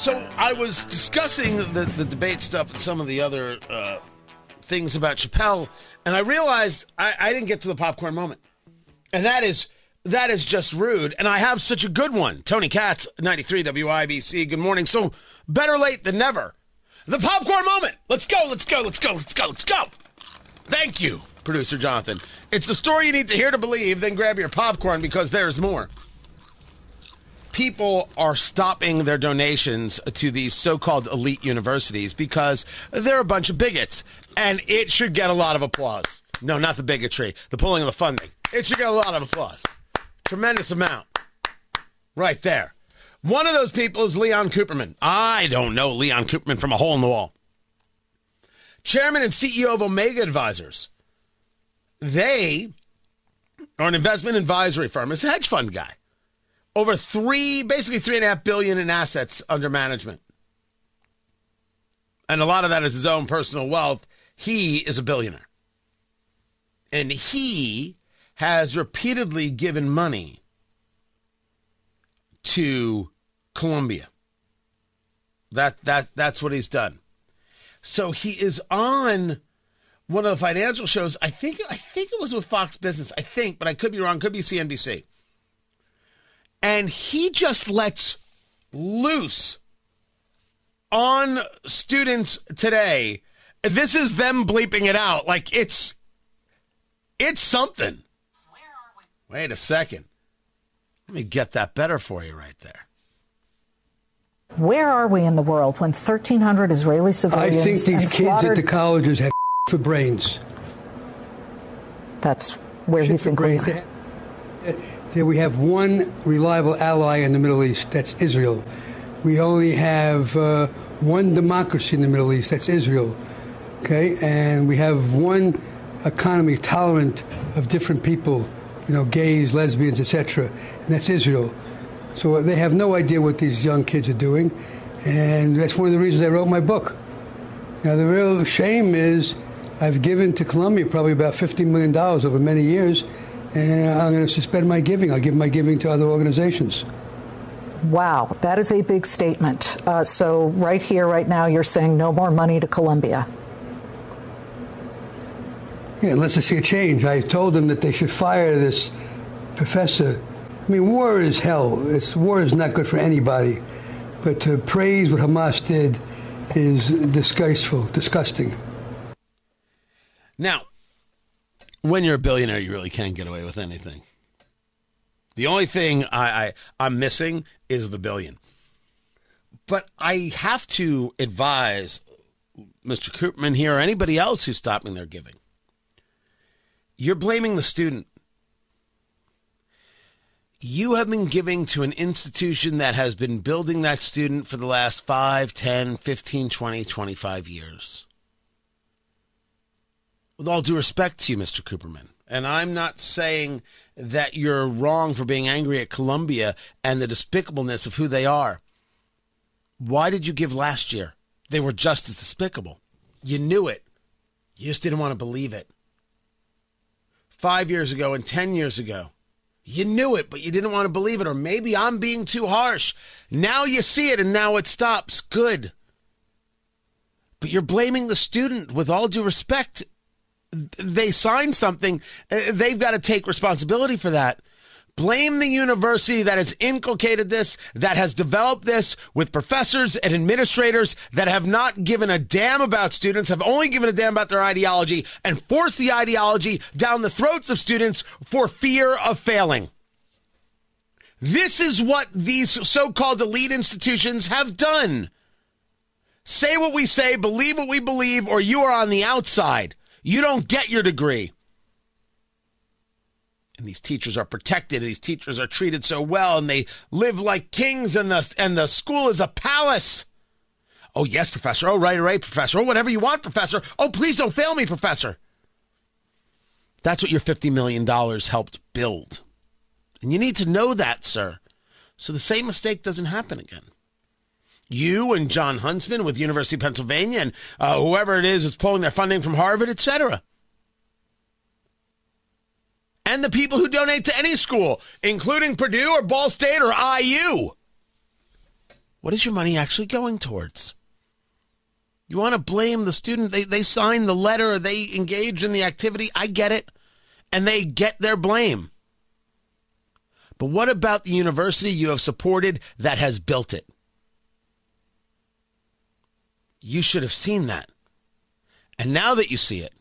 So I was discussing the, the debate stuff and some of the other uh, things about Chappelle, and I realized I, I didn't get to the popcorn moment, and that is that is just rude. And I have such a good one. Tony Katz, ninety three WIBC. Good morning. So better late than never. The popcorn moment. Let's go. Let's go. Let's go. Let's go. Let's go. Thank you, producer Jonathan. It's the story you need to hear to believe. Then grab your popcorn because there's more people are stopping their donations to these so-called elite universities because they're a bunch of bigots and it should get a lot of applause. No not the bigotry the pulling of the funding. It should get a lot of applause. Tremendous amount. Right there. One of those people is leon cooperman. I don't know leon cooperman from a hole in the wall. Chairman and ceo of omega advisors. They are an investment advisory firm. It's a hedge fund guy over three, basically three and a half billion in assets under management. And a lot of that is his own personal wealth. He is a billionaire. And he has repeatedly given money to Columbia. That that that's what he's done. So he is on one of the financial shows. I think I think it was with Fox Business. I think, but I could be wrong. Could be CNBC and he just lets loose on students today. This is them bleeping it out like it's it's something. Wait a second. Let me get that better for you right there. Where are we in the world when 1,300 Israeli civilians? I think these kids at the colleges have for brains. That's where you think we are that we have one reliable ally in the Middle East, that's Israel. We only have uh, one democracy in the Middle East, that's Israel. Okay, and we have one economy tolerant of different people, you know, gays, lesbians, etc., and that's Israel. So they have no idea what these young kids are doing, and that's one of the reasons I wrote my book. Now, the real shame is I've given to Columbia probably about $50 million over many years and I'm going to suspend my giving. I'll give my giving to other organizations. Wow, that is a big statement. Uh, so, right here, right now, you're saying no more money to Columbia. Yeah, unless I see a change. I told them that they should fire this professor. I mean, war is hell. It's, war is not good for anybody. But to praise what Hamas did is disgraceful, disgusting. Now, when you're a billionaire, you really can't get away with anything. The only thing I, I I'm missing is the billion. But I have to advise Mr. Cooperman here or anybody else who's stopping their giving. You're blaming the student. You have been giving to an institution that has been building that student for the last 5, 10, 15, 20, 25 years with all due respect to you, Mr. Cooperman, and I'm not saying that you're wrong for being angry at Columbia and the despicableness of who they are. Why did you give last year? They were just as despicable. You knew it. You just didn't want to believe it. Five years ago and 10 years ago, you knew it, but you didn't want to believe it. Or maybe I'm being too harsh. Now you see it and now it stops. Good. But you're blaming the student with all due respect they signed something, uh, they've got to take responsibility for that. Blame the university that has inculcated this, that has developed this with professors and administrators that have not given a damn about students, have only given a damn about their ideology, and forced the ideology down the throats of students for fear of failing. This is what these so called elite institutions have done. Say what we say, believe what we believe, or you are on the outside. You don't get your degree. And these teachers are protected. These teachers are treated so well, and they live like kings, and the and the school is a palace. Oh yes, professor. Oh right, right, professor. Oh whatever you want, professor. Oh please don't fail me, professor. That's what your fifty million dollars helped build, and you need to know that, sir, so the same mistake doesn't happen again you and Jon Huntsman with University of Pennsylvania and uh, whoever it is is pulling their funding from Harvard, etc. And the people who donate to any school, including Purdue or Ball State or IU. What is your money actually going towards? You want to blame the student? They, they signed the letter, they engaged in the activity. I get it. And they get their blame. But what about the university you have supported that has built it? You should have seen that. And now that you see it,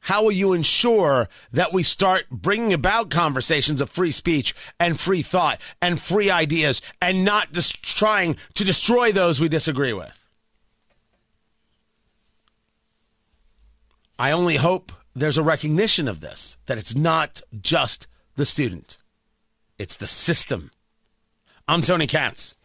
how will you ensure that we start bringing about conversations of free speech and free thought and free ideas and not just trying to destroy those we disagree with? I only hope there's a recognition of this, that it's not just the student, it's the system. I'm Tony Katz.